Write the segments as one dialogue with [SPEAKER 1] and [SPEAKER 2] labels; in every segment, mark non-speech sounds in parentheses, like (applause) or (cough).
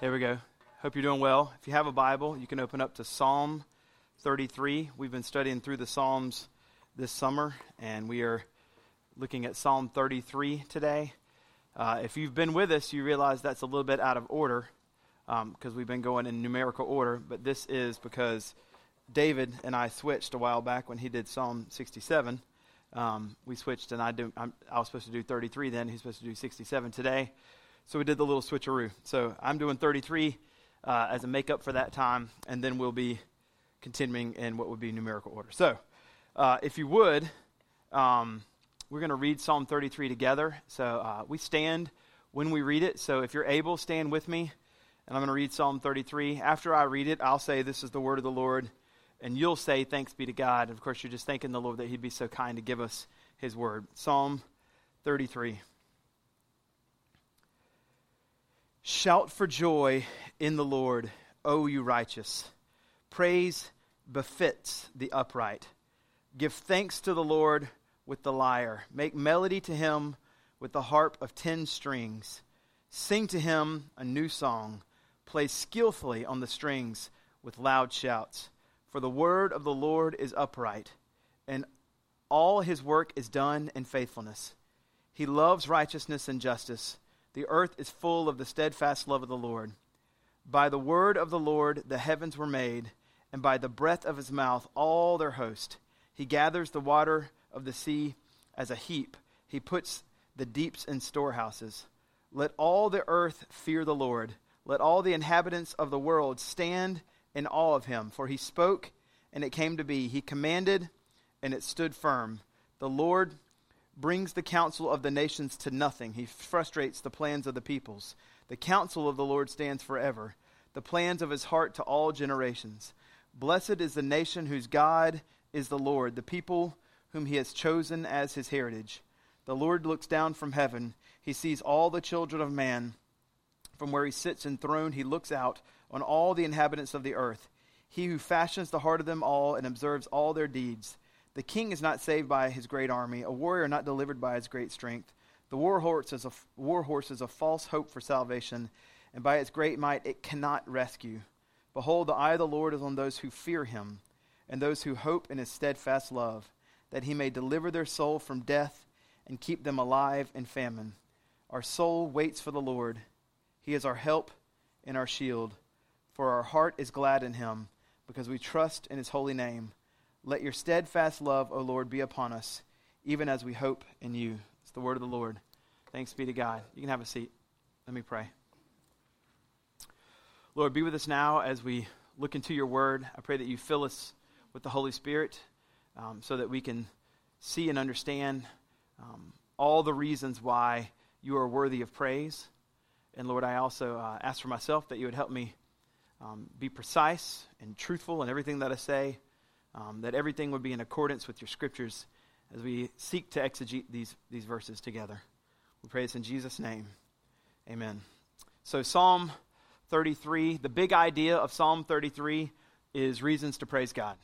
[SPEAKER 1] There we go. Hope you're doing well. If you have a Bible, you can open up to Psalm 33. We've been studying through the Psalms this summer, and we are looking at Psalm 33 today. Uh, if you've been with us, you realize that's a little bit out of order because um, we've been going in numerical order, but this is because David and I switched a while back when he did Psalm 67. Um, we switched, and I, do, i was supposed to do 33 then. He's supposed to do 67 today. So we did the little switcheroo. So I'm doing 33 uh, as a makeup for that time, and then we'll be continuing in what would be numerical order. So uh, if you would, um, we're going to read Psalm 33 together. So uh, we stand when we read it. So if you're able, stand with me, and I'm going to read Psalm 33. After I read it, I'll say, This is the word of the Lord, and you'll say, Thanks be to God. And of course, you're just thanking the Lord that He'd be so kind to give us His word. Psalm 33. Shout for joy in the Lord, O you righteous. Praise befits the upright. Give thanks to the Lord with the lyre. Make melody to him with the harp of ten strings. Sing to him a new song. Play skillfully on the strings with loud shouts. For the word of the Lord is upright, and all his work is done in faithfulness. He loves righteousness and justice. The earth is full of the steadfast love of the Lord. By the word of the Lord the heavens were made, and by the breath of his mouth all their host. He gathers the water of the sea as a heap, he puts the deeps in storehouses. Let all the earth fear the Lord. Let all the inhabitants of the world stand in awe of him. For he spoke, and it came to be. He commanded, and it stood firm. The Lord brings the counsel of the nations to nothing. He frustrates the plans of the peoples. The counsel of the Lord stands forever, the plans of his heart to all generations. Blessed is the nation whose God is the Lord, the people whom he has chosen as his heritage. The Lord looks down from heaven. He sees all the children of man. From where he sits enthroned, he looks out on all the inhabitants of the earth. He who fashions the heart of them all and observes all their deeds. The king is not saved by his great army, a warrior not delivered by his great strength. The war horse is a, war horse is a false hope for salvation, and by its great might it cannot rescue. Behold, the eye of the Lord is on those who fear him, and those who hope in his steadfast love, that he may deliver their soul from death and keep them alive in famine. Our soul waits for the Lord. He is our help and our shield, for our heart is glad in him, because we trust in his holy name. Let your steadfast love, O Lord, be upon us, even as we hope in you. It's the word of the Lord. Thanks be to God. You can have a seat. Let me pray. Lord, be with us now as we look into your word. I pray that you fill us with the Holy Spirit um, so that we can see and understand um, all the reasons why you are worthy of praise. And Lord, I also uh, ask for myself that you would help me um, be precise and truthful in everything that I say um, that everything would be in accordance with your scriptures as we seek to exegete these, these verses together. We pray this in Jesus' name. Amen. So, Psalm 33, the big idea of Psalm 33 is reasons to praise God.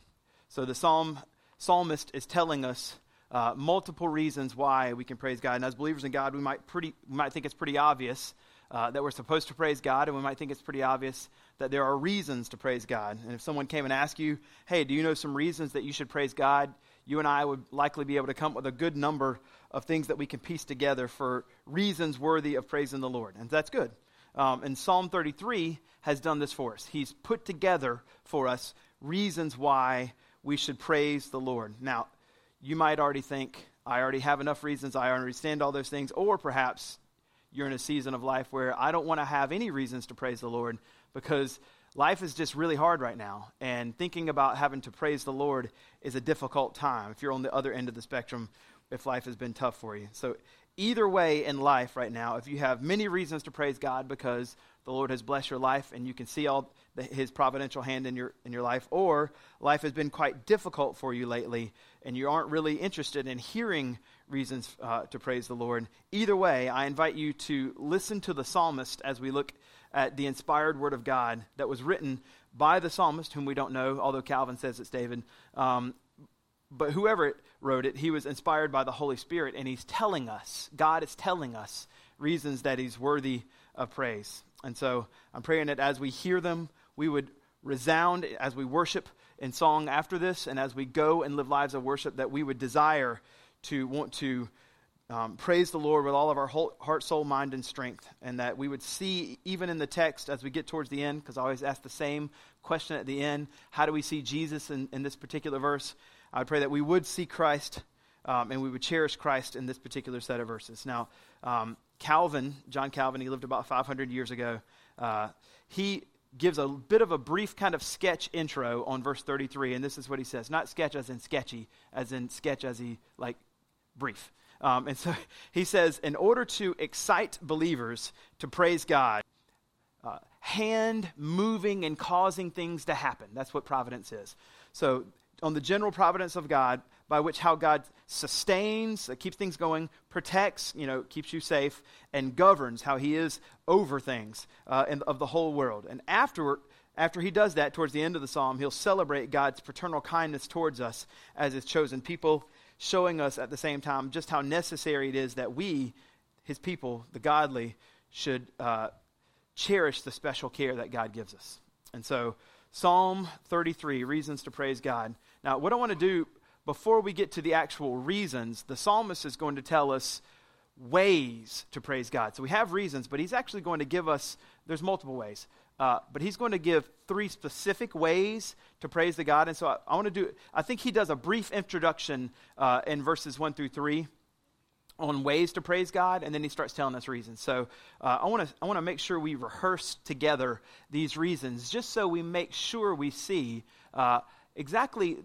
[SPEAKER 1] So, the psalm, psalmist is telling us uh, multiple reasons why we can praise God. And as believers in God, we might, pretty, we might think it's pretty obvious uh, that we're supposed to praise God, and we might think it's pretty obvious that there are reasons to praise God. And if someone came and asked you, hey, do you know some reasons that you should praise God? You and I would likely be able to come up with a good number of things that we can piece together for reasons worthy of praising the Lord. And that's good. Um, and Psalm 33 has done this for us. He's put together for us reasons why we should praise the Lord. Now, you might already think, I already have enough reasons, I understand all those things, or perhaps you're in a season of life where I don't want to have any reasons to praise the Lord because life is just really hard right now. And thinking about having to praise the Lord is a difficult time if you're on the other end of the spectrum, if life has been tough for you. So, either way in life right now, if you have many reasons to praise God because the Lord has blessed your life and you can see all the, his providential hand in your, in your life, or life has been quite difficult for you lately and you aren't really interested in hearing reasons uh, to praise the Lord. Either way, I invite you to listen to the psalmist as we look at the inspired word of God that was written by the psalmist, whom we don't know, although Calvin says it's David. Um, but whoever wrote it, he was inspired by the Holy Spirit, and he's telling us, God is telling us reasons that he's worthy of praise. And so I'm praying that as we hear them, we would resound as we worship in song after this, and as we go and live lives of worship, that we would desire to want to um, praise the Lord with all of our whole heart, soul, mind, and strength, and that we would see, even in the text as we get towards the end, because I always ask the same question at the end how do we see Jesus in, in this particular verse? I pray that we would see Christ um, and we would cherish Christ in this particular set of verses. Now, um, Calvin, John Calvin, he lived about 500 years ago. Uh, he gives a bit of a brief kind of sketch intro on verse 33, and this is what he says. Not sketch as in sketchy, as in sketch as he, like, brief. Um, and so (laughs) he says, in order to excite believers to praise God, uh, hand moving and causing things to happen. That's what providence is. So, on the general providence of God, by which how God sustains, uh, keeps things going, protects, you know, keeps you safe, and governs how He is over things uh, of the whole world. And afterward, after he does that, towards the end of the psalm, he'll celebrate God's paternal kindness towards us as his chosen people showing us at the same time just how necessary it is that we, his people, the godly, should uh, cherish the special care that God gives us. And so, Psalm 33, reasons to praise God. Now, what I want to do before we get to the actual reasons, the psalmist is going to tell us ways to praise God. So we have reasons, but he's actually going to give us, there's multiple ways. Uh, but he's going to give three specific ways to praise the God. And so I, I want to do, I think he does a brief introduction uh, in verses 1 through 3 on ways to praise God, and then he starts telling us reasons. So uh, I want to I want to make sure we rehearse together these reasons, just so we make sure we see uh, exactly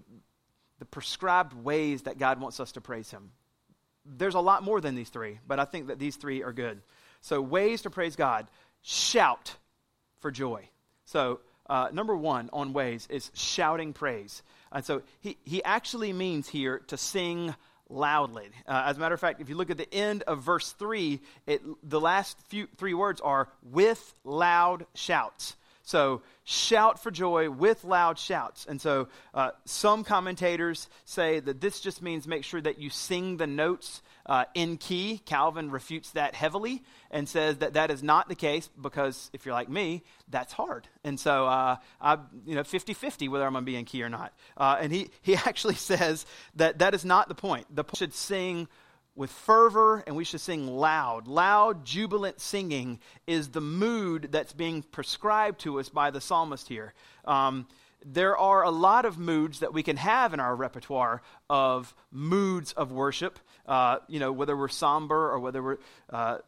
[SPEAKER 1] the prescribed ways that God wants us to praise Him. There's a lot more than these three, but I think that these three are good. So ways to praise God: shout for joy. So, uh, number one on ways is shouting praise. And so he, he actually means here to sing loudly. Uh, as a matter of fact, if you look at the end of verse 3, it, the last few, three words are with loud shouts. So shout for joy with loud shouts. And so uh, some commentators say that this just means make sure that you sing the notes uh, in key. Calvin refutes that heavily and says that that is not the case because if you're like me, that's hard. And so uh, I, you know, 50-50 whether I'm going to be in key or not. Uh, and he, he (laughs) actually says that that is not the point. The point should sing with fervor and we should sing loud. Loud, jubilant singing is the mood that's being prescribed to us by the psalmist here. Um, there are a lot of moods that we can have in our repertoire of moods of worship, uh, you know, whether we're somber or whether we're uh,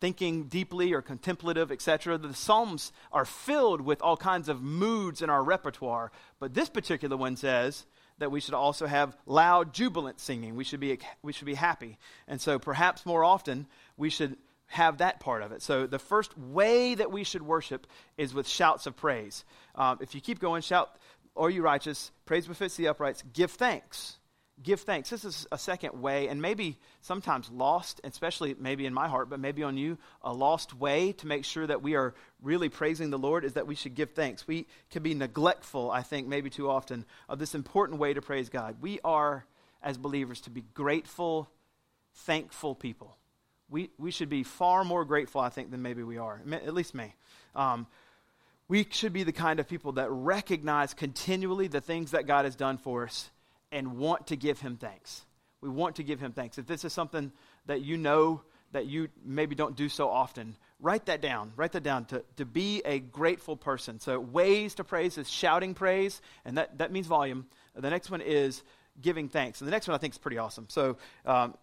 [SPEAKER 1] thinking deeply or contemplative, etc. The Psalms are filled with all kinds of moods in our repertoire. But this particular one says, that we should also have loud, jubilant singing. We should be, we should be happy. And so perhaps more often, we should have that part of it. So the first way that we should worship is with shouts of praise. Um, if you keep going, shout, "Are you righteous? Praise befits the uprights. Give thanks give thanks. This is a second way, and maybe sometimes lost, especially maybe in my heart, but maybe on you, a lost way to make sure that we are really praising the Lord is that we should give thanks. We can be neglectful, I think, maybe too often, of this important way to praise God. We are, as believers, to be grateful, thankful people. We, we should be far more grateful, I think, than maybe we are, at least me. Um, we should be the kind of people that recognize continually the things that God has done for us and want to give him thanks. We want to give him thanks. If this is something that you know that you maybe don't do so often, write that down. Write that down to, to be a grateful person. So, ways to praise is shouting praise, and that, that means volume. The next one is giving thanks. And the next one I think is pretty awesome. So, um,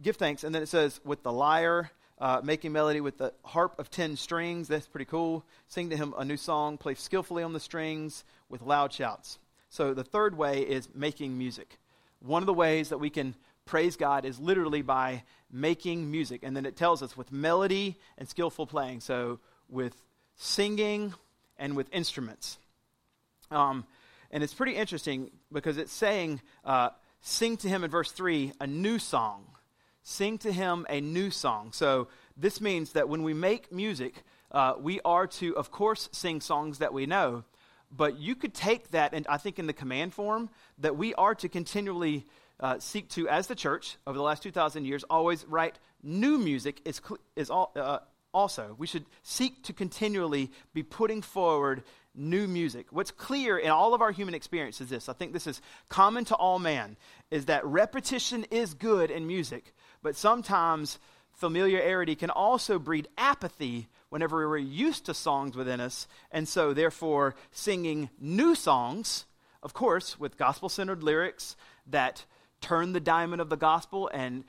[SPEAKER 1] give thanks. And then it says, with the lyre, uh, making melody with the harp of ten strings. That's pretty cool. Sing to him a new song. Play skillfully on the strings with loud shouts. So the third way is making music. One of the ways that we can praise God is literally by making music. And then it tells us with melody and skillful playing. So with singing and with instruments. Um, and it's pretty interesting because it's saying, uh, sing to him in verse 3 a new song. Sing to him a new song. So this means that when we make music, uh, we are to, of course, sing songs that we know, but you could take that, and I think in the command form, that we are to continually uh, seek to, as the church over the last 2,000 years, always write new music is, is all, uh, also. We should seek to continually be putting forward new music. What's clear in all of our human experience is this I think this is common to all man, is that repetition is good in music, but sometimes familiarity can also breed apathy whenever we were used to songs within us. And so, therefore, singing new songs, of course, with gospel centered lyrics that turn the diamond of the gospel and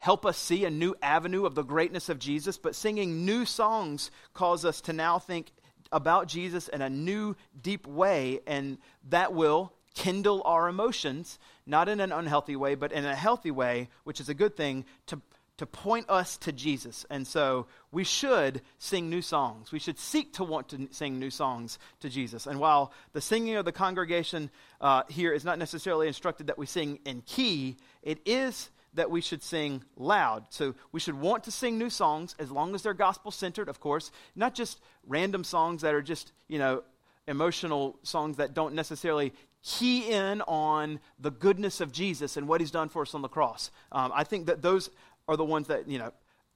[SPEAKER 1] help us see a new avenue of the greatness of Jesus, but singing new songs cause us to now think about Jesus in a new, deep way, and that will kindle our emotions, not in an unhealthy way, but in a healthy way, which is a good thing, to, to point us to Jesus. And so we should sing new songs. We should seek to want to sing new songs to Jesus. And while the singing of the congregation uh, here is not necessarily instructed that we sing in key, it is that we should sing loud. So we should want to sing new songs as long as they're gospel centered, of course, not just random songs that are just, you know, emotional songs that don't necessarily key in on the goodness of Jesus and what he's done for us on the cross. Um, I think that those are the ones that, you know,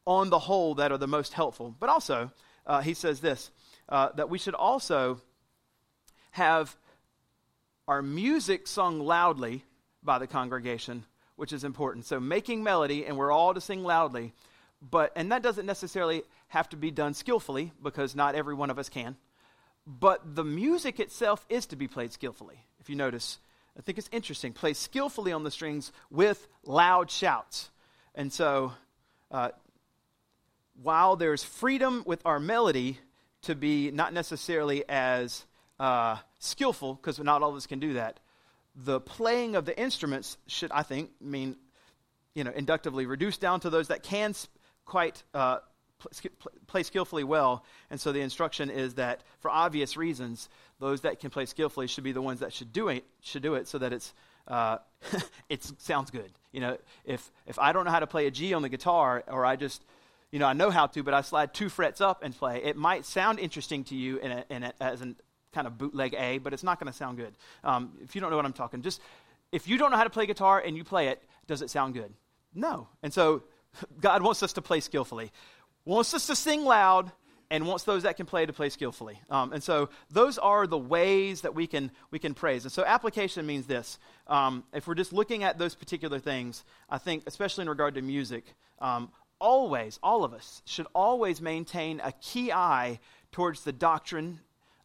[SPEAKER 1] on the whole, that are the most helpful. But also, uh, he says this uh, that we should also have our music sung loudly by the congregation which is important. So making melody, and we're all to sing loudly, but and that doesn't necessarily have to be done skillfully because not every one of us can. But the music itself is to be played skillfully. If you notice, I think it's interesting. Play skillfully on the strings with loud shouts. And so, uh, while there's freedom with our melody to be not necessarily as uh, skillful, because not all of us can do that, the playing of the instruments should, I think, mean, you know, inductively reduced down to those that can quite uh, play skillfully well. And so the instruction is that, for obvious reasons, those that can play skillfully should be the ones that should do it, should do it so that it's, uh, (laughs) it sounds good. You know, if, if I don't know how to play a G on the guitar, or I just, you know, I know how to, but I slide two frets up and play, it might sound interesting to you in a, in a, as an kind of bootleg A, but it's not going to sound good. Um, if you don't know what I'm talking, just if you don't know how to play guitar and you play it, does it sound good? No. And so (laughs) God wants us to play skillfully, wants us to sing loud, and wants those that can play to play skillfully. Um, and so those are the ways that we can we can praise. And so application means this. Um, if we're just looking at those particular things, I think, especially in regard to music, um, always, all of us should always maintain a key eye towards the doctrine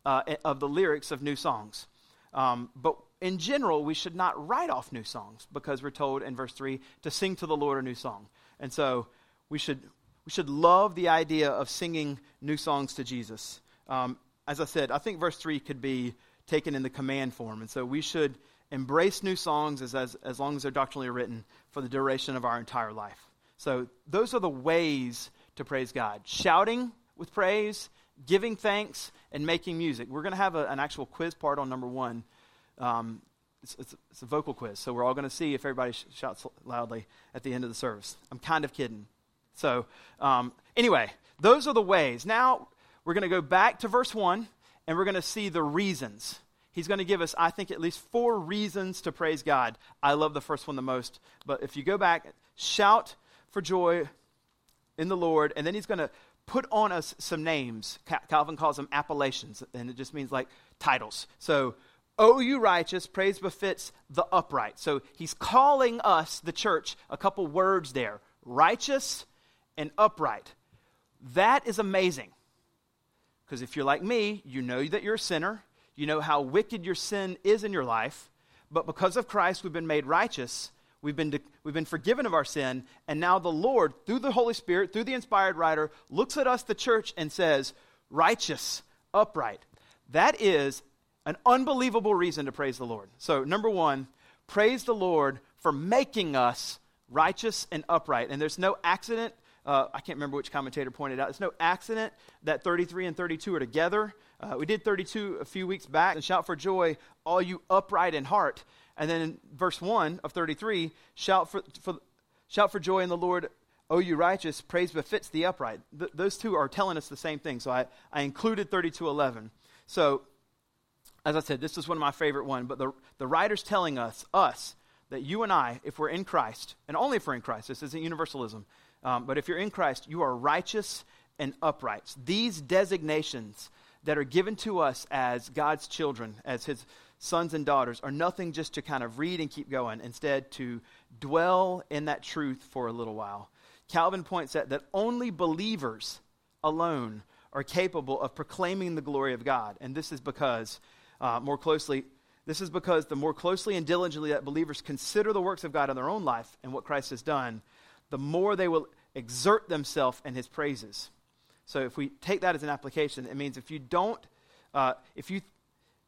[SPEAKER 1] uh, of the lyrics of new songs. Um, but in general, we should not write off new songs because we're told in verse 3 to sing to the Lord a new song. And so we should, we should love the idea of singing new songs to Jesus. Um, as I said, I think verse 3 could be taken in the command form. And so we should embrace new songs as, as, as long as they're doctrinally written for the duration of our entire life. So those are the ways to praise God shouting with praise giving thanks and making music. We're going to have a, an actual quiz part on number one. Um, it's, it's, it's, a vocal quiz, so we're all going to see if everybody sh- shouts loudly at the end of the service. I'm kind of kidding. So, um, anyway, those are the ways. Now, we're going to go back to verse 1, and we're going to see the reasons. He's going to give us, I think, at least four reasons to praise God. I love the first one the most. But if you go back, shout for joy in the Lord, and then he's going to put on us some names. Calvin calls them appellations, and it just means like titles. So, O you righteous, praise befits the upright. So he's calling us, the church, a couple words there righteous and upright. That is amazing. Because if you're like me, you know that you're a sinner, you know how wicked your sin is in your life, but because of Christ, we've been made righteous. We've been, de- we've been forgiven of our sin, and now the Lord, through the Holy Spirit, through the inspired writer, looks at us, the church, and says, righteous, upright. That is an unbelievable reason to praise the Lord. So, number one, praise the Lord for making us righteous and upright. And there's no accident. Uh, I can't remember which commentator pointed out. It's no accident that 33 and 32 are together. Uh, we did 32 a few weeks back. And shout for joy, all you upright in heart. And then in verse 1 of 33, shout for, for, shout for joy in the Lord, O you righteous, praise befits the upright. Th- those two are telling us the same thing. So I, I included 32.11. So, as I said, this is one of my favorite ones, but the, the writer's telling us, us, that you and I, if we're in Christ, and only if we're in Christ, this isn't universalism, um, but if you're in Christ, you are righteous and upright. These designations that are given to us as God's children, as his sons and daughters, are nothing just to kind of read and keep going. Instead, to dwell in that truth for a little while. Calvin points out that only believers alone are capable of proclaiming the glory of God. And this is because, uh, more closely, this is because the more closely and diligently that believers consider the works of God in their own life and what Christ has done, the more they will exert themselves in his praises. So if we take that as an application, it means if you don't, uh, if you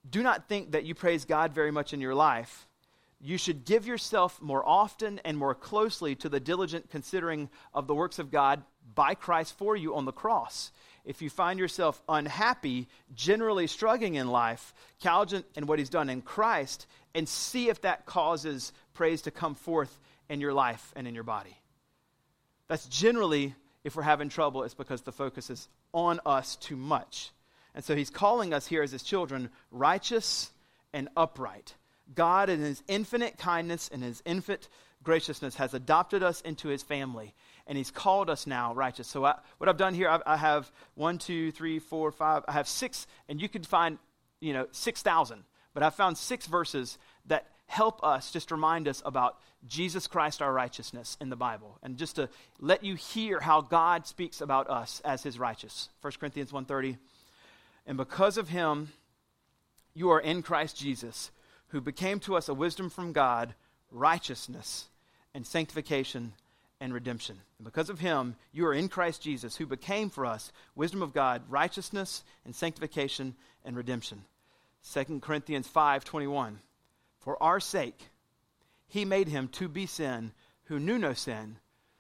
[SPEAKER 1] do not think that you praise God very much in your life, you should give yourself more often and more closely to the diligent considering of the works of God by Christ for you on the cross. If you find yourself unhappy, generally struggling in life, Calvin and what he's done in Christ, and see if that causes praise to come forth in your life and in your body. That's generally, if we're having trouble, it's because the focus is on us too much. And so he's calling us here as his children righteous and upright. God, in his infinite kindness and his infinite graciousness, has adopted us into his family. And he's called us now righteous. So, I, what I've done here, I, I have one, two, three, four, five. I have six, and you could find, you know, 6,000. But I found six verses that help us, just remind us about Jesus Christ, our righteousness in the Bible. And just to let you hear how God speaks about us as his righteous. 1 Corinthians 1.30, And because of him, you are in Christ Jesus who became to us a wisdom from God, righteousness and sanctification and redemption. And because of him, you are in Christ Jesus, who became for us wisdom of God, righteousness and sanctification and redemption. 2 Corinthians 5:21 For our sake he made him to be sin who knew no sin,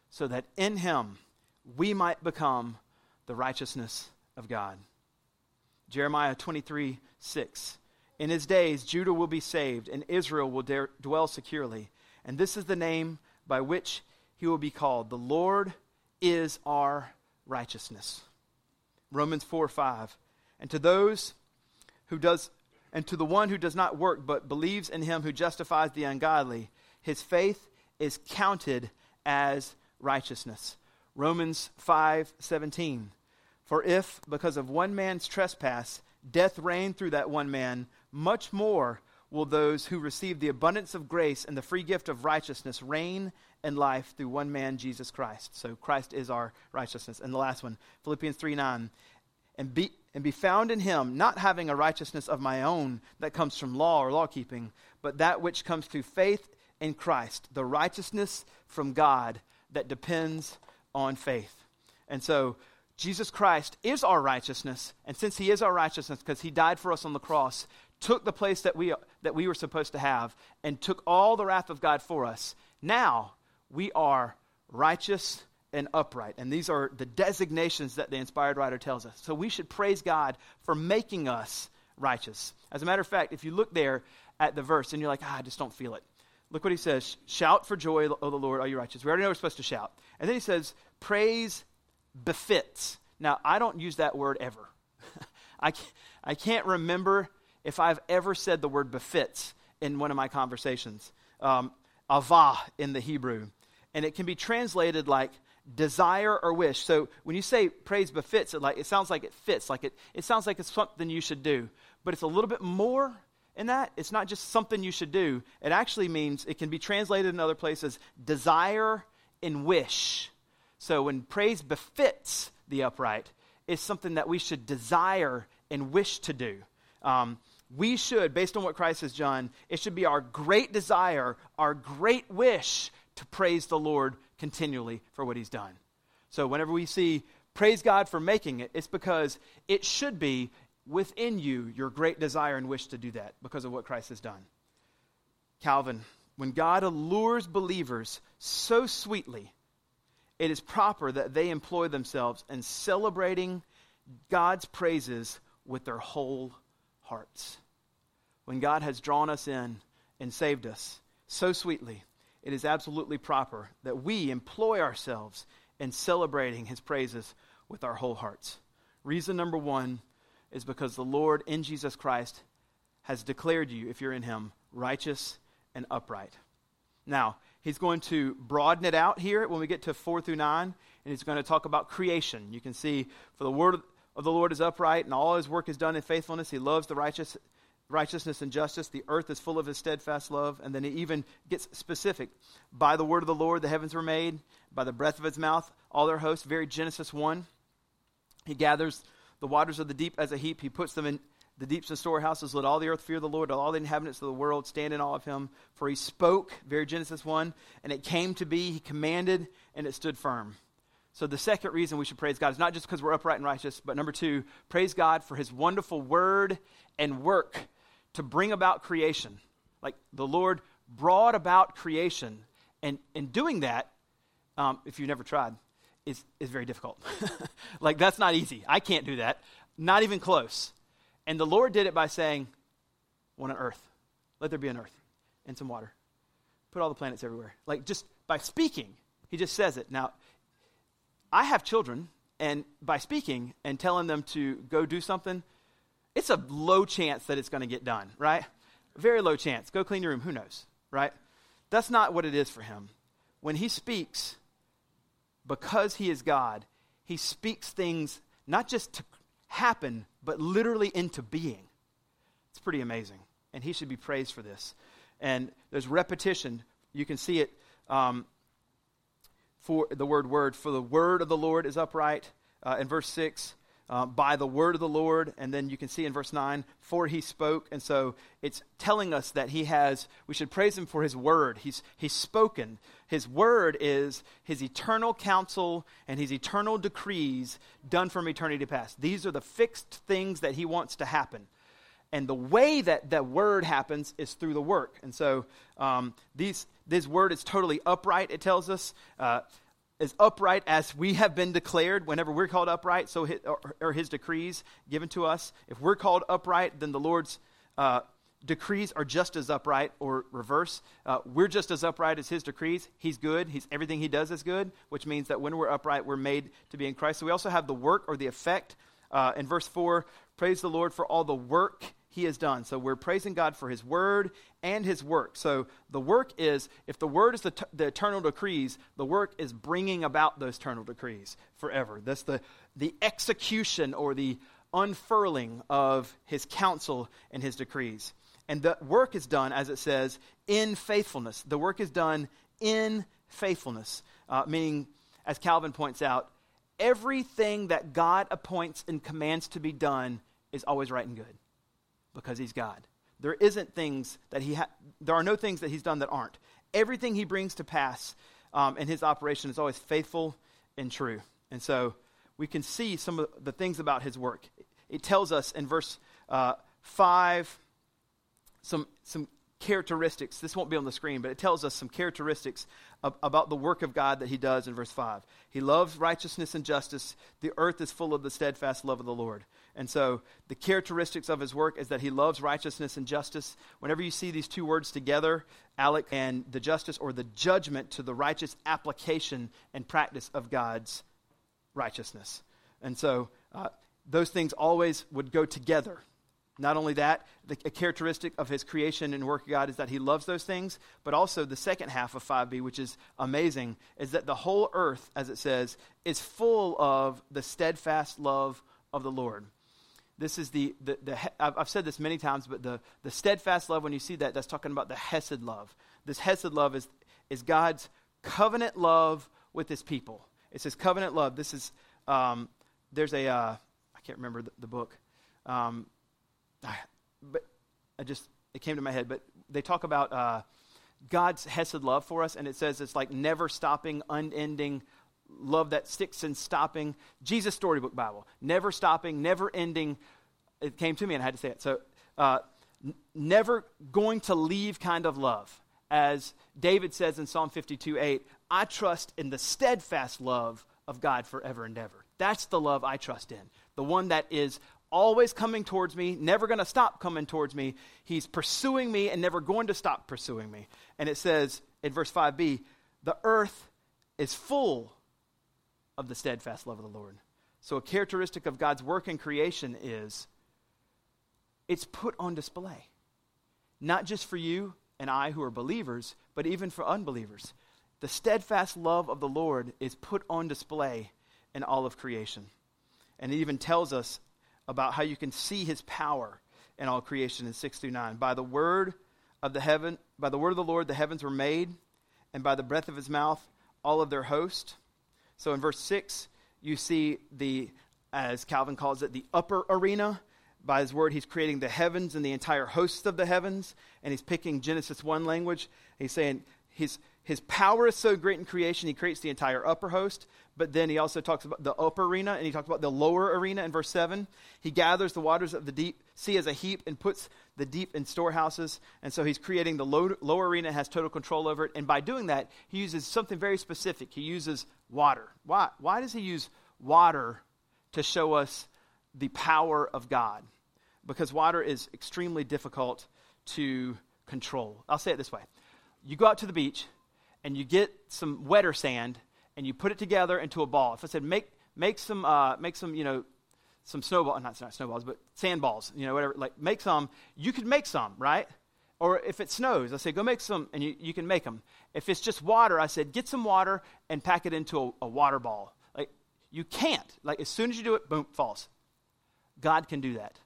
[SPEAKER 1] so that in him we might become the righteousness of God. Jeremiah 23 6. In his days, Judah will be saved, and Israel will dare, dwell securely. And this is the name by which he will be called The Lord is our righteousness. Romans 4 5. And to those who does, and to the one who does not work but believes in him who justifies the ungodly, his faith is counted as righteousness. Romans 5 17. For if, because of one man's trespass, death reigned through that one man, much more will those who receive the abundance of grace and the free gift of righteousness reign in life through one man, Jesus Christ. So Christ is our righteousness. And the last one, Philippians 3 9. And be, and be found in him, not having a righteousness of my own that comes from law or law keeping, but that which comes through faith in Christ, the righteousness from God that depends on faith. And so Jesus Christ is our righteousness, and since he is our righteousness because he died for us on the cross, took the place that we, that we were supposed to have and took all the wrath of God for us. Now we are righteous and upright. And these are the designations that the inspired writer tells us. So we should praise God for making us righteous. As a matter of fact, if you look there at the verse and you're like, ah, I just don't feel it. Look what he says Shout for joy, O the Lord, are you righteous? We already know we're supposed to shout. And then he says, Praise befits. Now, I don't use that word ever. (laughs) I, can't, I can't remember if I've ever said the word befits in one of my conversations. Um, avah in the Hebrew. And it can be translated like desire or wish. So when you say praise befits, it, like, it sounds like it fits, like it, it sounds like it's something you should do. But it's a little bit more in that. It's not just something you should do. It actually means, it can be translated in other places, desire and wish. So when praise befits the upright, it's something that we should desire and wish to do. Um, we should, based on what Christ has done, it should be our great desire, our great wish to praise the Lord continually for what he's done. So whenever we see praise God for making it, it's because it should be within you your great desire and wish to do that because of what Christ has done. Calvin, when God allures believers so sweetly, it is proper that they employ themselves in celebrating God's praises with their whole hearts when God has drawn us in and saved us so sweetly, it is absolutely proper that we employ ourselves in celebrating his praises with our whole hearts. Reason number one is because the Lord in Jesus Christ has declared you, if you're in him, righteous and upright. Now, he's going to broaden it out here when we get to 4 through 9, and he's going to talk about creation. You can see, for the word of the Lord is upright, and all his work is done in faithfulness. He loves the righteous, righteousness and justice. The earth is full of his steadfast love. And then he even gets specific. By the word of the Lord, the heavens were made. By the breath of his mouth, all their hosts. Very Genesis 1. He gathers the waters of the deep as a heap. He puts them in the deeps and storehouses. Let all the earth fear the Lord. Let all the inhabitants of the world stand in awe of him. For he spoke, very Genesis 1, and it came to be. He commanded, and it stood firm. So, the second reason we should praise God is not just because we're upright and righteous, but number two, praise God for his wonderful word and work to bring about creation. Like the Lord brought about creation. And in doing that, um, if you've never tried, is, is very difficult. (laughs) like, that's not easy. I can't do that. Not even close. And the Lord did it by saying, Want an earth. Let there be an earth and some water. Put all the planets everywhere. Like, just by speaking, he just says it. Now, I have children, and by speaking and telling them to go do something, it's a low chance that it's going to get done, right? Very low chance. Go clean your room. Who knows, right? That's not what it is for him. When he speaks, because he is God, he speaks things not just to happen, but literally into being. It's pretty amazing. And he should be praised for this. And there's repetition. You can see it um, for the word word. For the word of the Lord is upright. Uh, in verse 6, uh, by the word of the Lord. And then you can see in verse 9, for he spoke. And so it's telling us that he has, we should praise him for his word. He's, he's spoken. His word is his eternal counsel and his eternal decrees done from eternity past. These are the fixed things that he wants to happen. And the way that that word happens is through the work. And so um, these, this word is totally upright, it tells us. Uh, as upright as we have been declared whenever we're called upright, so his, or, or, his decrees given to us. If we're called upright, then the Lord's uh, decrees are just as upright, or reverse. Uh, we're just as upright as his decrees. He's good. He's, everything he does is good, which means that when we're upright, we're made to be in Christ. So we also have the work or the effect. Uh, in verse 4, praise the Lord for all the work he has done. So we're praising God for his word and his work. So the work is, if the word is the, t- the eternal decrees, the work is bringing about those eternal decrees forever. That's the, the execution or the unfurling of his counsel and his decrees. And the work is done, as it says, in faithfulness. The work is done in faithfulness, uh, meaning, as Calvin points out, everything that God appoints and commands to be done is always right and good because he's God. There isn't things that he ha- there are no things that he's done that aren't. Everything he brings to pass um, in his operation is always faithful and true. And so we can see some of the things about his work. It tells us in verse uh, 5 some, some characteristics. This won't be on the screen, but it tells us some characteristics of, about the work of God that he does in verse 5. He loves righteousness and justice. The earth is full of the steadfast love of the Lord. And so the characteristics of his work is that he loves righteousness and justice. Whenever you see these two words together, Alec and the justice or the judgment to the righteous application and practice of God's righteousness. And so uh, those things always would go together. Not only that, the, a characteristic of his creation and work of God is that he loves those things, but also the second half of 5b, which is amazing, is that the whole earth, as it says, is full of the steadfast love of the Lord. This is the, the, the I've said this many times, but the, the steadfast love, when you see that, that's talking about the Hesed love. This Hesed love is, is God's covenant love with his people. It says covenant love. This is, um, there's a uh, I can't remember the, the book, um, but I just, it came to my head, but they talk about uh, God's Hesed love for us, and it says it's like never stopping, unending love that sticks and stopping. Jesus Storybook Bible. Never stopping, never ending. It came to me and I had to say it. So, uh, n- never going to leave kind of love. As David says in Psalm 52 8, I trust in the steadfast love of God forever and ever. That's the love I trust in. The one that is always coming towards me, never going to stop coming towards me. He's pursuing me and never going to stop pursuing me. And it says in verse 5b, the earth is full of the steadfast love of the Lord. So, a characteristic of God's work in creation is it's put on display. Not just for you and I who are believers, but even for unbelievers. The steadfast love of the Lord is put on display in all of creation. And it even tells us about how you can see his power in all creation in 6 through 9. By the word of the heaven, by the word of the Lord, the heavens were made, and by the breath of his mouth, all of their host. So in verse 6, you see the, as Calvin calls it, the upper arena. By his word, he's creating the heavens and the entire host of the heavens, and he's picking Genesis 1 language. He's saying his, his power is so great in creation, he creates the entire upper host. But then he also talks about the upper arena, and he talks about the lower arena in verse 7. He gathers the waters of the deep sea as a heap and puts the deep in storehouses. And so he's creating the low, lower arena, has total control over it. And by doing that, he uses something very specific. He uses water. Why, why does he use water to show us the power of God? Because water is extremely difficult to control. I'll say it this way you go out to the beach and you get some wetter sand and you put it together into a ball. If I said make make some uh, make some you know some snowball not, not snowballs but sandballs you know whatever like make some. You could make some right? Or if it snows I say go make some and you, you can make them if it's just water I said get some water and pack it into a, a water ball. Like you can't. Like as soon as you do it boom falls God can do that.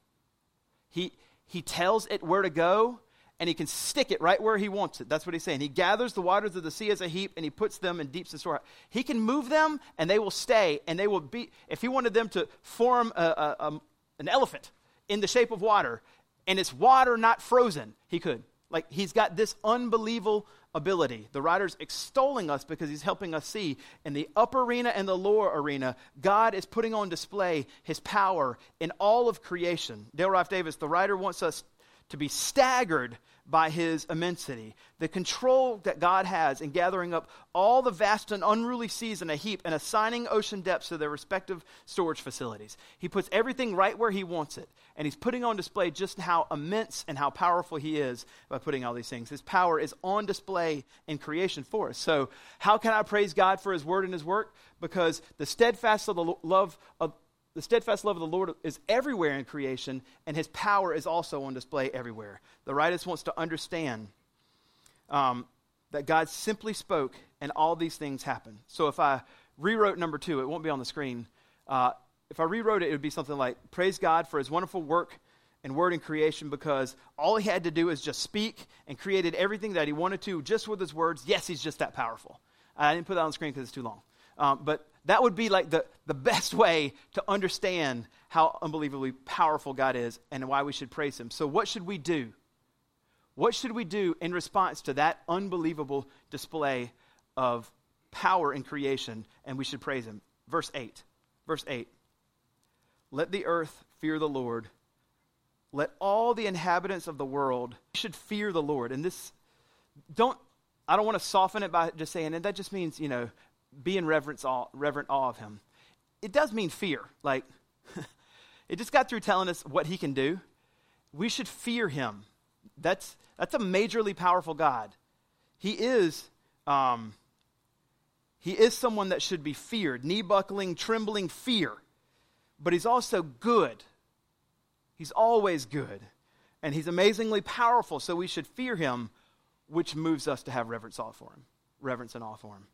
[SPEAKER 1] He he tells it where to go and he can stick it right where he wants it. That's what he's saying. He gathers the waters of the sea as a heap and he puts them in deeps and store. He can move them and they will stay and they will be. If he wanted them to form a, a, a, an elephant in the shape of water and it's water not frozen, he could. Like he's got this unbelievable ability. The writer's extolling us because he's helping us see in the upper arena and the lower arena, God is putting on display his power in all of creation. Dale Ralph Davis, the writer wants us to be staggered by his immensity, the control that God has in gathering up all the vast and unruly seas in a heap and assigning ocean depths to their respective storage facilities. He puts everything right where he wants it, and he's putting on display just how immense and how powerful he is by putting all these things. His power is on display in creation for us. So, how can I praise God for his word and his work? Because the steadfast of the love of the steadfast love of the Lord is everywhere in creation, and his power is also on display everywhere. The writer wants to understand um, that God simply spoke, and all these things happened. So if I rewrote number two, it won't be on the screen. Uh, if I rewrote it, it would be something like Praise God for his wonderful work and word in creation because all he had to do is just speak and created everything that he wanted to just with his words. Yes, he's just that powerful. I didn't put that on the screen because it's too long. Um, but that would be like the, the best way to understand how unbelievably powerful God is and why we should praise Him. So, what should we do? What should we do in response to that unbelievable display of power in creation? And we should praise Him. Verse 8. Verse 8. Let the earth fear the Lord. Let all the inhabitants of the world should fear the Lord. And this, don't, I don't want to soften it by just saying, and that just means, you know, be in reverence awe, reverent awe of him. It does mean fear. Like, (laughs) it just got through telling us what he can do. We should fear him. That's, that's a majorly powerful God. He is, um, he is someone that should be feared, knee buckling, trembling fear. But he's also good. He's always good. And he's amazingly powerful, so we should fear him, which moves us to have reverence awe for him. Reverence and awe for him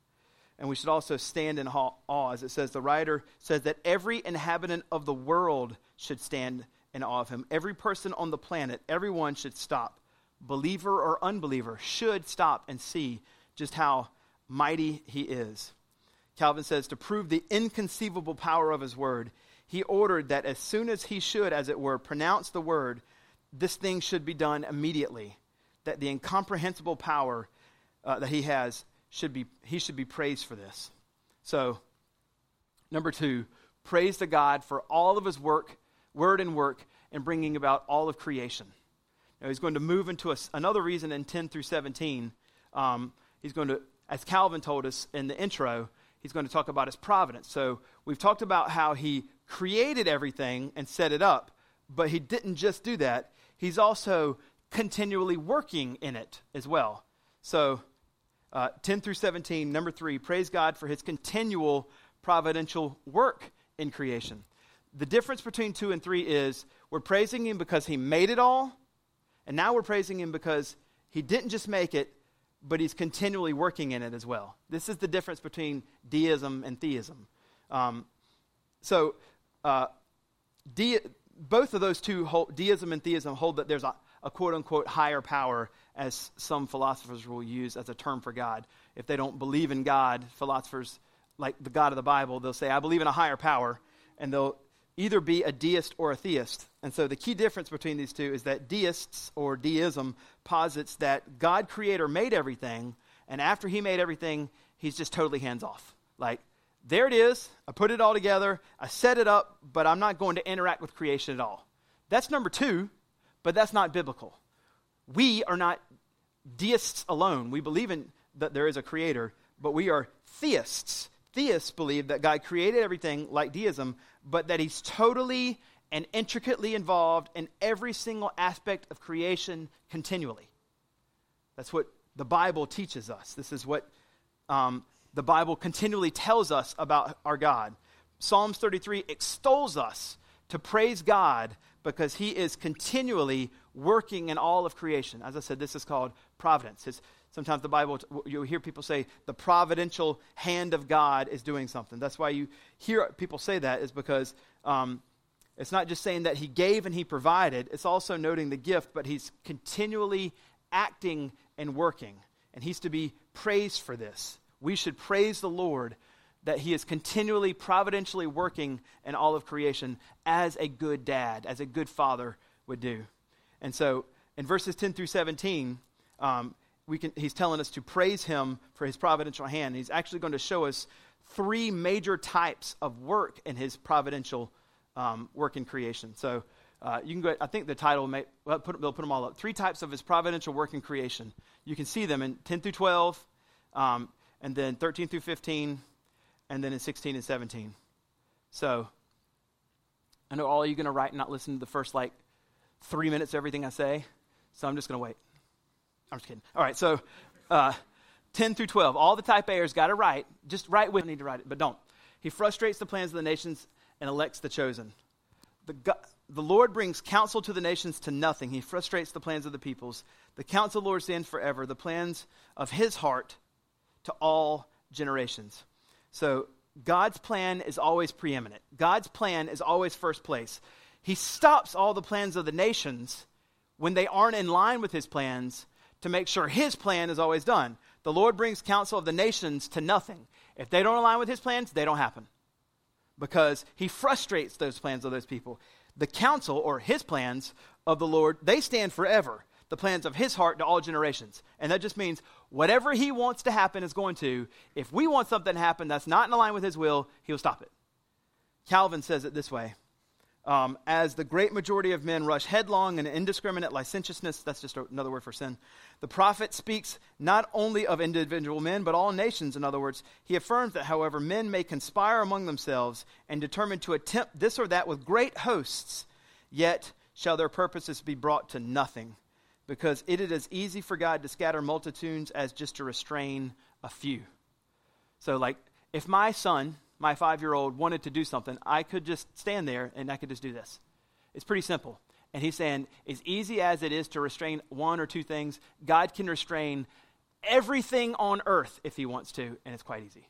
[SPEAKER 1] and we should also stand in awe. As it says, the writer says that every inhabitant of the world should stand in awe of him. Every person on the planet, everyone should stop. Believer or unbeliever should stop and see just how mighty he is. Calvin says, to prove the inconceivable power of his word, he ordered that as soon as he should, as it were, pronounce the word, this thing should be done immediately. That the incomprehensible power uh, that he has should be, he should be praised for this. So, number two, praise to God for all of his work, word and work, and bringing about all of creation. Now, he's going to move into a, another reason in 10 through 17. Um, he's going to, as Calvin told us in the intro, he's going to talk about his providence. So, we've talked about how he created everything and set it up, but he didn't just do that, he's also continually working in it as well. So, uh, 10 through 17, number three, praise God for his continual providential work in creation. The difference between two and three is we're praising him because he made it all, and now we're praising him because he didn't just make it, but he's continually working in it as well. This is the difference between deism and theism. Um, so, uh, de- both of those two, hold, deism and theism, hold that there's a, a quote unquote higher power, as some philosophers will use as a term for God. If they don't believe in God, philosophers like the God of the Bible, they'll say, I believe in a higher power, and they'll either be a deist or a theist. And so the key difference between these two is that deists or deism posits that God creator made everything, and after he made everything, he's just totally hands off. Like, there it is. I put it all together. I set it up, but I'm not going to interact with creation at all. That's number two, but that's not biblical. We are not deists alone. We believe in that there is a creator, but we are theists. Theists believe that God created everything like deism, but that he's totally and intricately involved in every single aspect of creation continually. That's what the Bible teaches us. This is what um, the Bible continually tells us about our God. Psalms 33 extols us to praise God because he is continually working in all of creation. As I said, this is called providence. It's, sometimes the Bible, you'll hear people say the providential hand of God is doing something. That's why you hear people say that, is because um, it's not just saying that he gave and he provided, it's also noting the gift, but he's continually acting and working. And he's to be praised for this. We should praise the Lord that he is continually providentially working in all of creation as a good dad, as a good father would do. And so in verses 10 through 17, um, we can, he's telling us to praise him for his providential hand. He's actually going to show us three major types of work in his providential um, work in creation. So uh, you can go, I think the title, may, well, put, they'll put them all up. Three types of his providential work in creation. You can see them in 10 through 12, um, and then 13 through 15, and then in 16 and 17. So I know all you are going to write and not listen to the first like three minutes of everything I say, so I'm just going to wait. I'm just kidding. All right, so uh, 10 through 12. All the type A's got to write. Just write with I need to write it, but don't. He frustrates the plans of the nations and elects the chosen. The, God, the Lord brings counsel to the nations to nothing. He frustrates the plans of the peoples. The counsel of the Lord stands forever, the plans of his heart to all generations. So God's plan is always preeminent. God's plan is always first place. He stops all the plans of the nations when they aren't in line with his plans to make sure his plan is always done. The Lord brings counsel of the nations to nothing. If they don't align with his plans, they don't happen. Because he frustrates those plans of those people. The counsel or his plans of the Lord, they stand forever. The plans of his heart to all generations. And that just means whatever he wants to happen is going to. If we want something to happen that's not in line with his will, he'll stop it. Calvin says it this way um, as the great majority of men rush headlong in indiscriminate licentiousness, that's just another word for sin. The prophet speaks not only of individual men, but all nations. In other words, he affirms that, however, men may conspire among themselves and determine to attempt this or that with great hosts, yet shall their purposes be brought to nothing, because it is as easy for God to scatter multitudes as just to restrain a few. So, like, if my son my five year old wanted to do something, I could just stand there and I could just do this. It's pretty simple. And he's saying, as easy as it is to restrain one or two things, God can restrain everything on earth if he wants to, and it's quite easy.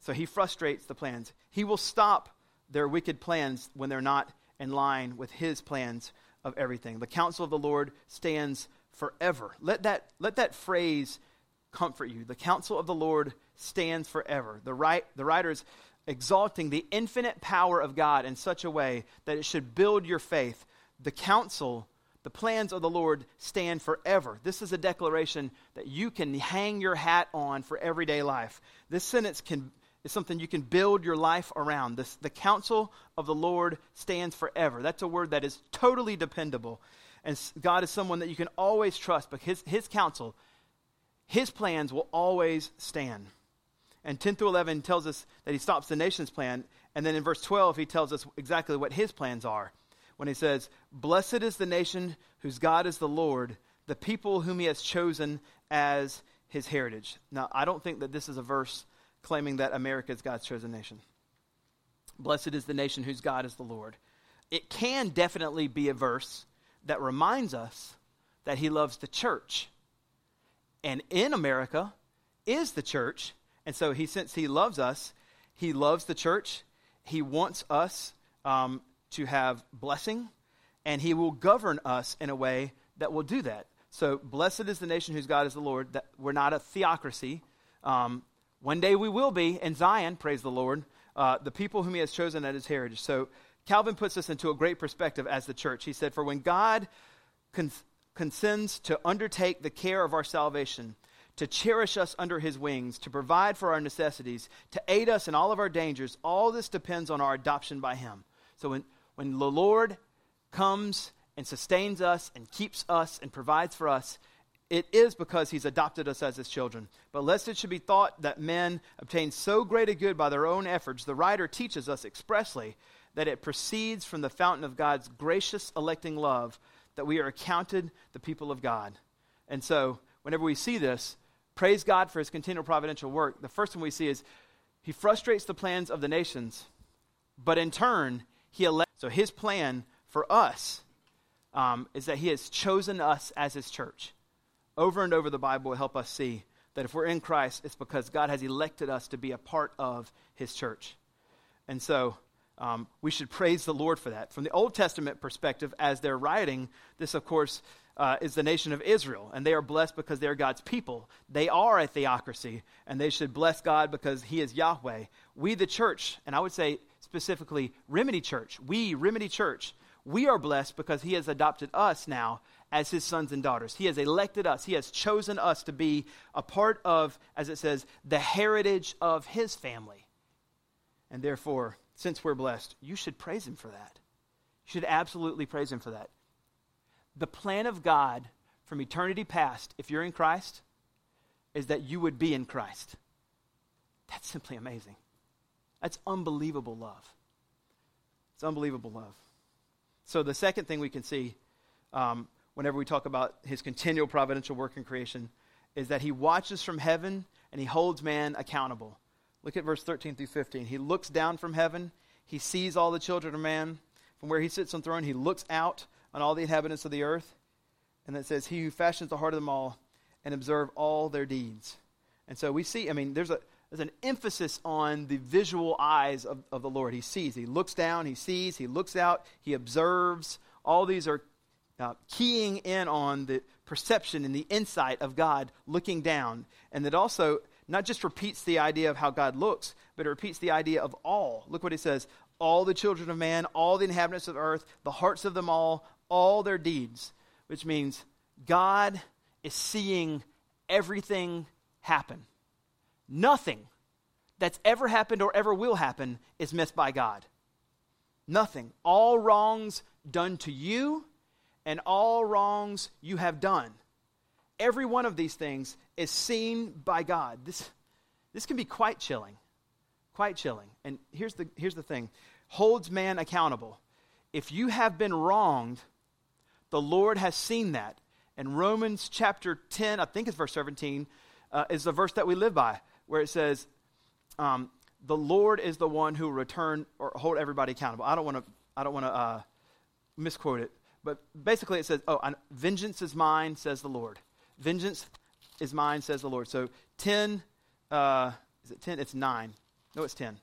[SPEAKER 1] So he frustrates the plans. He will stop their wicked plans when they're not in line with his plans of everything. The counsel of the Lord stands forever. Let that, let that phrase comfort you. The counsel of the Lord stands forever. The, right, the writer is exalting the infinite power of God in such a way that it should build your faith. The counsel, the plans of the Lord stand forever. This is a declaration that you can hang your hat on for everyday life. This sentence can, is something you can build your life around. This, the counsel of the Lord stands forever. That's a word that is totally dependable. And God is someone that you can always trust, but his, his counsel, his plans will always stand. And 10 through 11 tells us that he stops the nation's plan. And then in verse 12, he tells us exactly what his plans are. When he says, Blessed is the nation whose God is the Lord, the people whom he has chosen as his heritage. Now, I don't think that this is a verse claiming that America is God's chosen nation. Blessed is the nation whose God is the Lord. It can definitely be a verse that reminds us that he loves the church and in America is the church. And so he, since he loves us, he loves the church. He wants us um, to have blessing, and he will govern us in a way that will do that. So, blessed is the nation whose God is the Lord. That we're not a theocracy. Um, one day we will be in Zion, praise the Lord, uh, the people whom he has chosen at his heritage. So, Calvin puts this into a great perspective as the church. He said, For when God con- consents to undertake the care of our salvation, to cherish us under his wings, to provide for our necessities, to aid us in all of our dangers, all this depends on our adoption by him. So, when, when the Lord comes and sustains us and keeps us and provides for us, it is because he's adopted us as his children. But lest it should be thought that men obtain so great a good by their own efforts, the writer teaches us expressly that it proceeds from the fountain of God's gracious electing love that we are accounted the people of God. And so, whenever we see this, praise God for his continual providential work. The first one we see is he frustrates the plans of the nations, but in turn, he elects. So, his plan for us um, is that He has chosen us as His church. Over and over, the Bible will help us see that if we're in Christ, it's because God has elected us to be a part of His church. And so um, we should praise the Lord for that. From the Old Testament perspective, as they're writing, this, of course, uh, is the nation of Israel, and they are blessed because they're God's people. They are a theocracy, and they should bless God because He is Yahweh. We, the church, and I would say specifically Remedy Church, we, Remedy Church, we are blessed because He has adopted us now as His sons and daughters. He has elected us, He has chosen us to be a part of, as it says, the heritage of His family. And therefore, since we're blessed, you should praise Him for that. You should absolutely praise Him for that. The plan of God from eternity past, if you're in Christ, is that you would be in Christ. That's simply amazing. That's unbelievable love. It's unbelievable love. So, the second thing we can see um, whenever we talk about his continual providential work in creation is that he watches from heaven and he holds man accountable. Look at verse 13 through 15. He looks down from heaven, he sees all the children of man. From where he sits on throne, he looks out on all the inhabitants of the earth. And it says, He who fashions the heart of them all and observe all their deeds. And so we see, I mean, there's a, there's an emphasis on the visual eyes of, of the Lord. He sees, he looks down, he sees, he looks out, he observes. All these are uh, keying in on the perception and the insight of God looking down. And that also not just repeats the idea of how God looks, but it repeats the idea of all. Look what he says all the children of man, all the inhabitants of earth, the hearts of them all, all their deeds, which means God is seeing everything happen. Nothing that's ever happened or ever will happen is missed by God. Nothing. All wrongs done to you and all wrongs you have done. Every one of these things is seen by God. This, this can be quite chilling. Quite chilling. And here's the, here's the thing holds man accountable. If you have been wronged, the Lord has seen that. And Romans chapter 10, I think it's verse 17, uh, is the verse that we live by where it says, um, "The Lord is the one who will return or hold everybody accountable." I don't want to. I don't want to uh, misquote it, but basically it says, "Oh, vengeance is mine," says the Lord. Vengeance is mine, says the Lord. So ten. Uh, is it ten? It's nine. No, it's ten.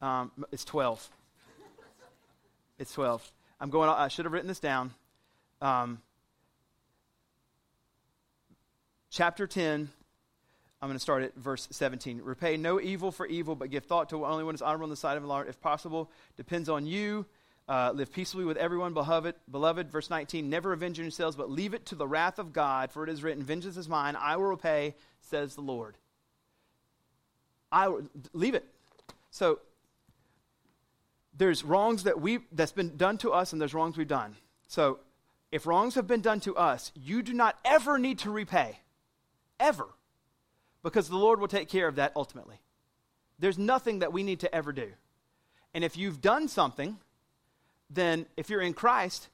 [SPEAKER 1] Um, it's twelve. it's twelve. I'm going. I should have written this down. Um, chapter ten, I'm going to start at verse 17. Repay no evil for evil, but give thought to only what is honorable in the sight of the Lord, if possible. Depends on you. Uh, live peaceably with everyone, beloved. Beloved, verse 19. Never avenge yourselves, but leave it to the wrath of God, for it is written, "Vengeance is mine; I will repay," says the Lord. I will, leave it. So there's wrongs that we that's been done to us, and there's wrongs we've done. So if wrongs have been done to us, you do not ever need to repay, ever because the Lord will take care of that ultimately. There's nothing that we need to ever do. And if you've done something, then if you're in Christ,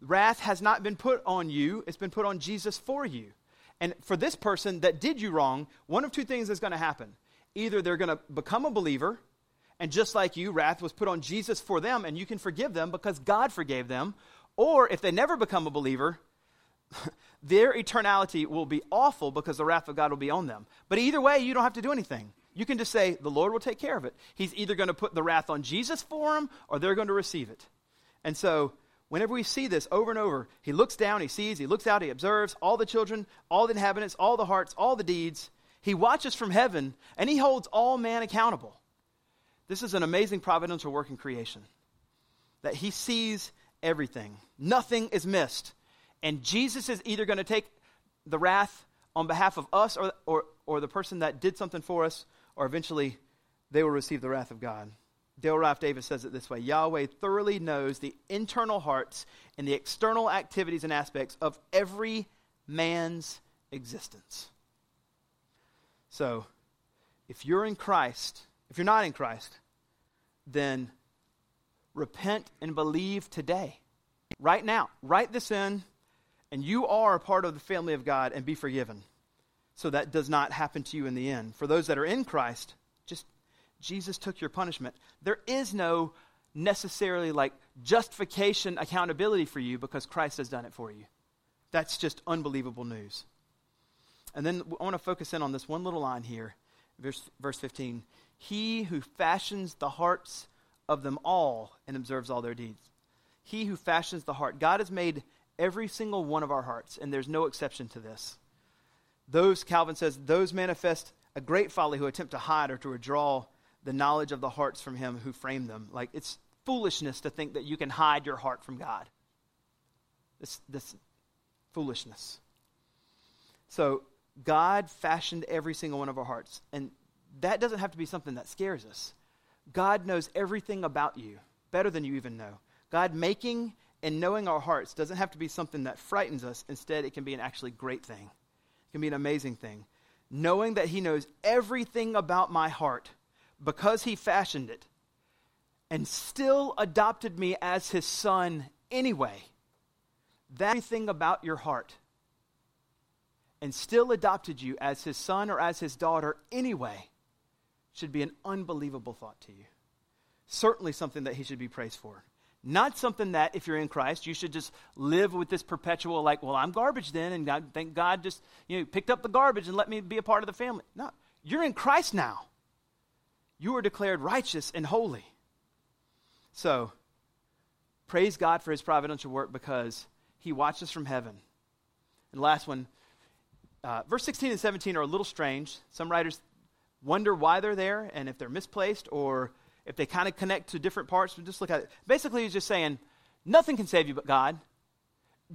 [SPEAKER 1] wrath has not been put on you, it's been put on Jesus for you. And for this person that did you wrong, one of two things is going to happen. Either they're going to become a believer, and just like you, wrath was put on Jesus for them, and you can forgive them because God forgave them. Or if they never become a believer, (laughs) their eternality will be awful because the wrath of God will be on them. But either way, you don't have to do anything. You can just say, the Lord will take care of it. He's either going to put the wrath on Jesus for them or they're going to receive it. And so, whenever we see this over and over, he looks down, he sees, he looks out, he observes all the children, all the inhabitants, all the hearts, all the deeds. He watches from heaven and he holds all man accountable. This is an amazing providential work in creation that he sees everything, nothing is missed. And Jesus is either going to take the wrath on behalf of us or, or, or the person that did something for us, or eventually they will receive the wrath of God. Dale Ralph Davis says it this way Yahweh thoroughly knows the internal hearts and the external activities and aspects of every man's existence. So, if you're in Christ, if you're not in Christ, then repent and believe today. Right now. Write this in, and you are a part of the family of God and be forgiven. So that does not happen to you in the end. For those that are in Christ, Jesus took your punishment. There is no necessarily like justification accountability for you because Christ has done it for you. That's just unbelievable news. And then I want to focus in on this one little line here, verse, verse 15. He who fashions the hearts of them all and observes all their deeds. He who fashions the heart. God has made every single one of our hearts, and there's no exception to this. Those, Calvin says, those manifest a great folly who attempt to hide or to withdraw the knowledge of the hearts from him who framed them. Like, it's foolishness to think that you can hide your heart from God. This, this foolishness. So, God fashioned every single one of our hearts. And that doesn't have to be something that scares us. God knows everything about you, better than you even know. God making and knowing our hearts doesn't have to be something that frightens us. Instead, it can be an actually great thing, it can be an amazing thing. Knowing that He knows everything about my heart because He fashioned it and still adopted me as His son anyway. That everything about your heart and still adopted you as his son or as his daughter anyway should be an unbelievable thought to you. Certainly something that he should be praised for. Not something that, if you're in Christ, you should just live with this perpetual, like, well, I'm garbage then, and God, thank God just you know, picked up the garbage and let me be a part of the family. No, you're in Christ now. You are declared righteous and holy. So, praise God for his providential work because he watches from heaven. And last one, uh, verse 16 and 17 are a little strange. Some writers wonder why they're there and if they're misplaced or if they kind of connect to different parts. But just look at it. Basically, he's just saying, nothing can save you but God.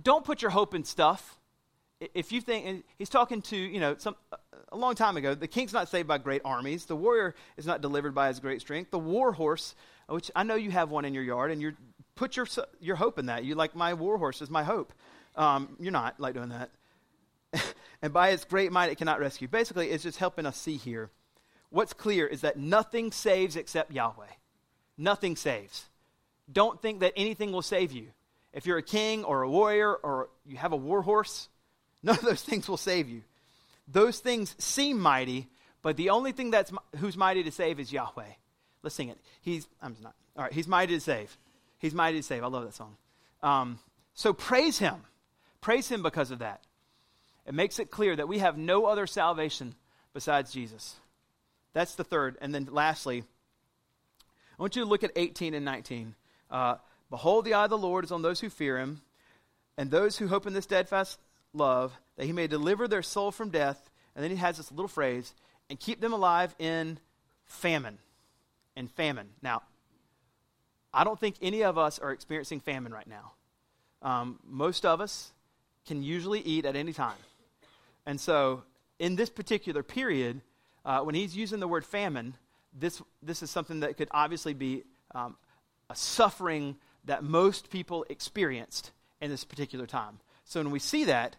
[SPEAKER 1] Don't put your hope in stuff. If you think, he's talking to, you know, some, a long time ago, the king's not saved by great armies. The warrior is not delivered by his great strength. The war horse, which I know you have one in your yard, and you put your, your hope in that. You like, my war horse is my hope. Um, you're not like doing that. (laughs) and by its great might, it cannot rescue. Basically, it's just helping us see here what's clear is that nothing saves except Yahweh. Nothing saves. Don't think that anything will save you. If you're a king or a warrior or you have a war horse, (laughs) none of those things will save you. Those things seem mighty, but the only thing that's who's mighty to save is Yahweh. Let's sing it. He's I'm not. All right, he's mighty to save. He's mighty to save. I love that song. Um, so praise him. Praise him because of that. It makes it clear that we have no other salvation besides Jesus. That's the third. And then lastly, I want you to look at 18 and 19. Uh, Behold, the eye of the Lord is on those who fear him, and those who hope in this steadfast love, that he may deliver their soul from death. And then he has this little phrase, and keep them alive in famine. In famine. Now, I don't think any of us are experiencing famine right now. Um, most of us can usually eat at any time. And so, in this particular period, uh, when he's using the word famine, this, this is something that could obviously be um, a suffering that most people experienced in this particular time. So when we see that,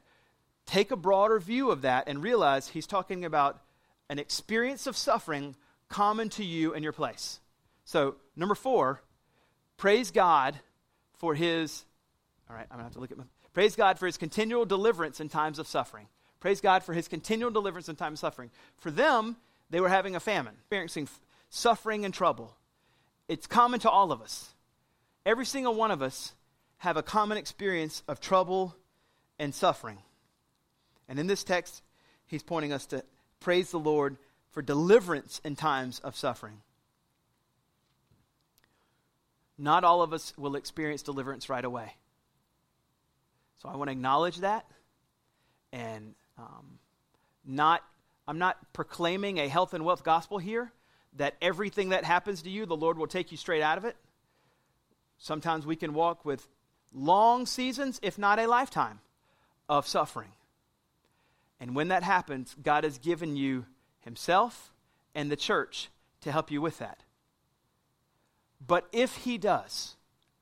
[SPEAKER 1] take a broader view of that and realize he's talking about an experience of suffering common to you and your place. So, number four, praise God for his. All right, I'm to have to look at my. Praise God for his continual deliverance in times of suffering. Praise God for his continual deliverance in times of suffering. For them, they were having a famine, experiencing suffering and trouble. It's common to all of us. Every single one of us have a common experience of trouble and suffering. And in this text, he's pointing us to praise the Lord for deliverance in times of suffering. Not all of us will experience deliverance right away. So I want to acknowledge that and um, not, I'm not proclaiming a health and wealth gospel here that everything that happens to you, the Lord will take you straight out of it. Sometimes we can walk with long seasons, if not a lifetime, of suffering. And when that happens, God has given you Himself and the church to help you with that. But if He does,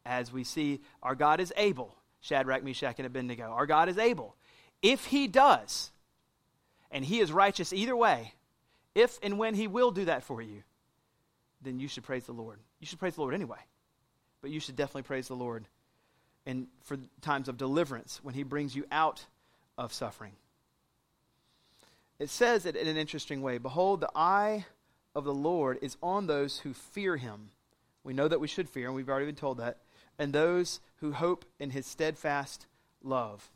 [SPEAKER 1] as we see, our God is able, Shadrach, Meshach, and Abednego, our God is able. If He does, and He is righteous either way, if and when He will do that for you, then you should praise the Lord. You should praise the Lord anyway. But you should definitely praise the Lord and for times of deliverance when He brings you out of suffering. It says it in an interesting way Behold, the eye of the Lord is on those who fear Him. We know that we should fear, and we've already been told that, and those who hope in His steadfast love.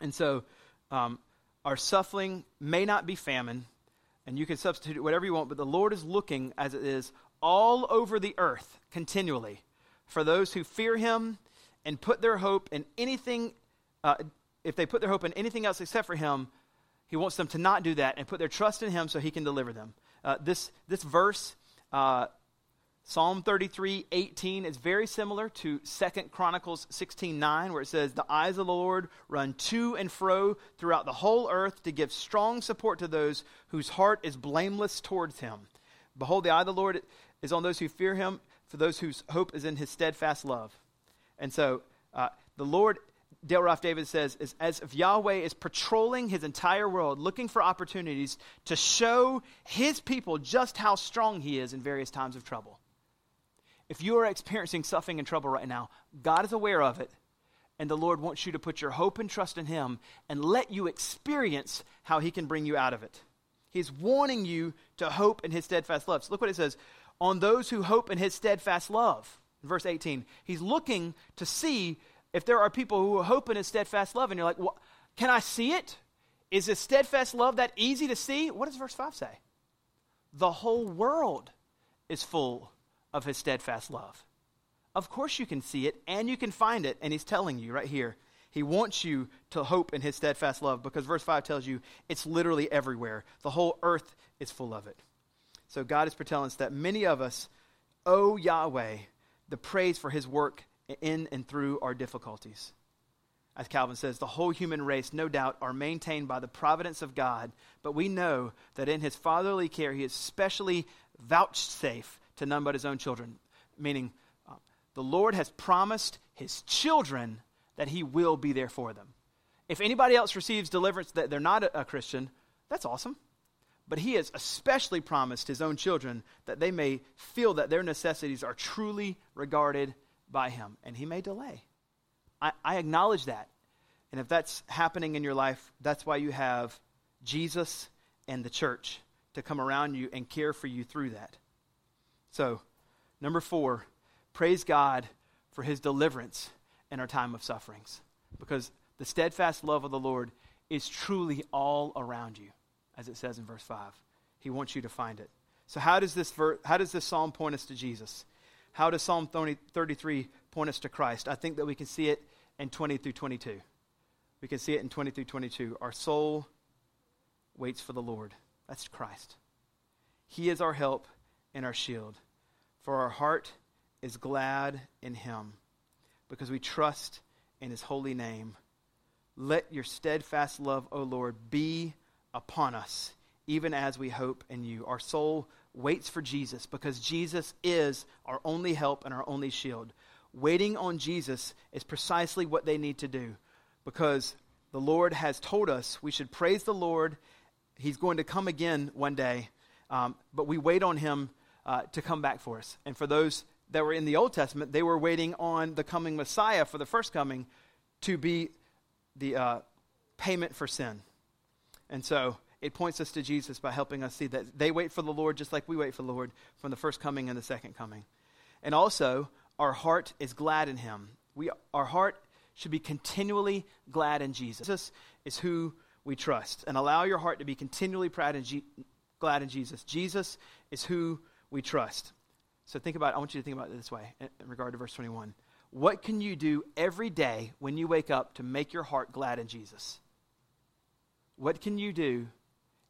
[SPEAKER 1] And so, um, our suffering may not be famine, and you can substitute whatever you want, but the Lord is looking, as it is, all over the earth continually for those who fear Him and put their hope in anything, uh, if they put their hope in anything else except for Him, He wants them to not do that and put their trust in Him so He can deliver them. Uh, this, this verse, uh, Psalm 33, 18, is very similar to 2 Chronicles 16, 9, where it says, The eyes of the Lord run to and fro throughout the whole earth to give strong support to those whose heart is blameless towards Him. Behold, the eye of the Lord is on those who fear Him, for those whose hope is in His steadfast love. And so uh, the Lord, Dale Ralph Davis says, is as if Yahweh is patrolling his entire world, looking for opportunities to show his people just how strong he is in various times of trouble. If you are experiencing suffering and trouble right now, God is aware of it, and the Lord wants you to put your hope and trust in him and let you experience how he can bring you out of it. He's warning you to hope in his steadfast love. So look what it says on those who hope in his steadfast love verse 18. He's looking to see if there are people who hope in his steadfast love. And you're like, well, can I see it? Is his steadfast love that easy to see? What does verse 5 say? The whole world is full of his steadfast love. Of course, you can see it and you can find it. And he's telling you right here. He wants you to hope in his steadfast love because verse 5 tells you it's literally everywhere. The whole earth is full of it. So God is telling us that many of us owe Yahweh the praise for his work in and through our difficulties. As Calvin says, the whole human race, no doubt, are maintained by the providence of God, but we know that in his fatherly care, he is specially vouchsafe to none but his own children. Meaning, uh, the Lord has promised his children that he will be there for them. If anybody else receives deliverance that they're not a, a Christian, that's awesome. But he has especially promised his own children that they may feel that their necessities are truly regarded by him. And he may delay. I, I acknowledge that. And if that's happening in your life, that's why you have Jesus and the church to come around you and care for you through that. So, number four, praise God for his deliverance in our time of sufferings. Because the steadfast love of the Lord is truly all around you as it says in verse 5. He wants you to find it. So, how does this, ver- how does this psalm point us to Jesus? How does Psalm 30, 33 point us to Christ? I think that we can see it in 20 through 22. We can see it in 20 through 22. Our soul waits for the Lord. That's Christ. He is our help and our shield. For our heart is glad in him because we trust in his holy name. Let your steadfast love, O Lord, be upon us, even as we hope in you. Our soul waits for Jesus because Jesus is our only help and our only shield. Waiting on Jesus is precisely what they need to do because the Lord has told us we should praise the Lord. He's going to come again one day, um, but we wait on him uh, to come back for us. And for those that were in the Old Testament, they were waiting on the coming Messiah for the first coming to be the uh, payment for sin. And so it points us to Jesus by helping us see that they wait for the Lord just like we wait for the Lord from the first coming and the second coming. And also, our heart is glad in Him. We, our heart should be continually glad in Jesus. Jesus is who we trust. And allow your heart to be continually proud and G- glad in Jesus. Jesus is who we trust. So think about I want you to think about it this way in, in regard to verse 21. What can you do every day when you wake up to make your heart glad in Jesus? What can you do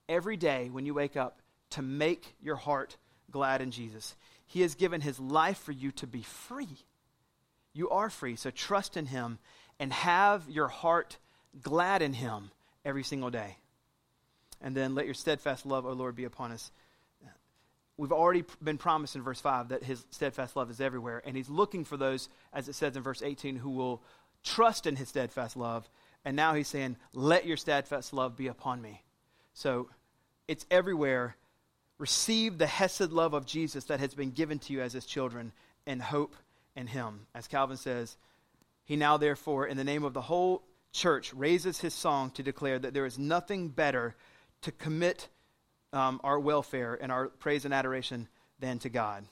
[SPEAKER 1] every day when you wake up to make your heart glad in Jesus? He has given his life for you to be free. You are free, so trust in him and have your heart glad in him every single day. And then let your steadfast love, O Lord, be upon us. We've already been promised in verse 5 that his steadfast love is everywhere, and he's looking for those, as it says in verse 18, who will trust in his steadfast love. And now he's saying, Let your steadfast love be upon me. So it's everywhere. Receive the Hesed love of Jesus that has been given to you as his children and hope in him. As Calvin says, he now, therefore, in the name of the whole church, raises his song to declare that there is nothing better to commit um, our welfare and our praise and adoration than to God.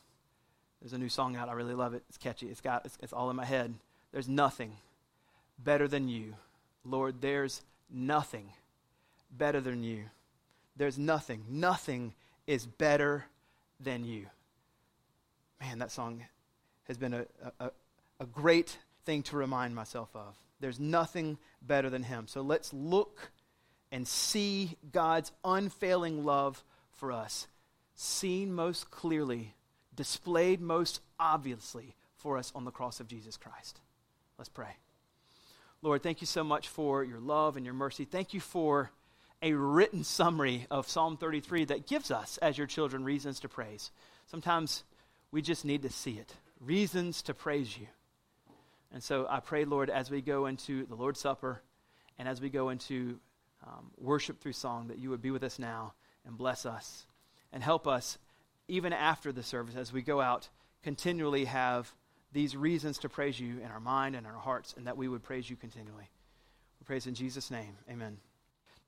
[SPEAKER 1] There's a new song out. I really love it. It's catchy. It's got it's, it's all in my head. There's nothing better than you, Lord. There's nothing better than you. There's nothing. Nothing is better than you. Man, that song has been a, a, a great thing to remind myself of. There's nothing better than Him. So let's look and see God's unfailing love for us, seen most clearly, displayed most obviously for us on the cross of Jesus Christ. Let's pray. Lord, thank you so much for your love and your mercy. Thank you for a written summary of Psalm 33 that gives us, as your children, reasons to praise. Sometimes we just need to see it reasons to praise you. And so I pray, Lord, as we go into the Lord's Supper and as we go into um, worship through song, that you would be with us now and bless us and help us, even after the service, as we go out, continually have these reasons to praise you in our mind and our hearts, and that we would praise you continually. We praise in Jesus' name. Amen.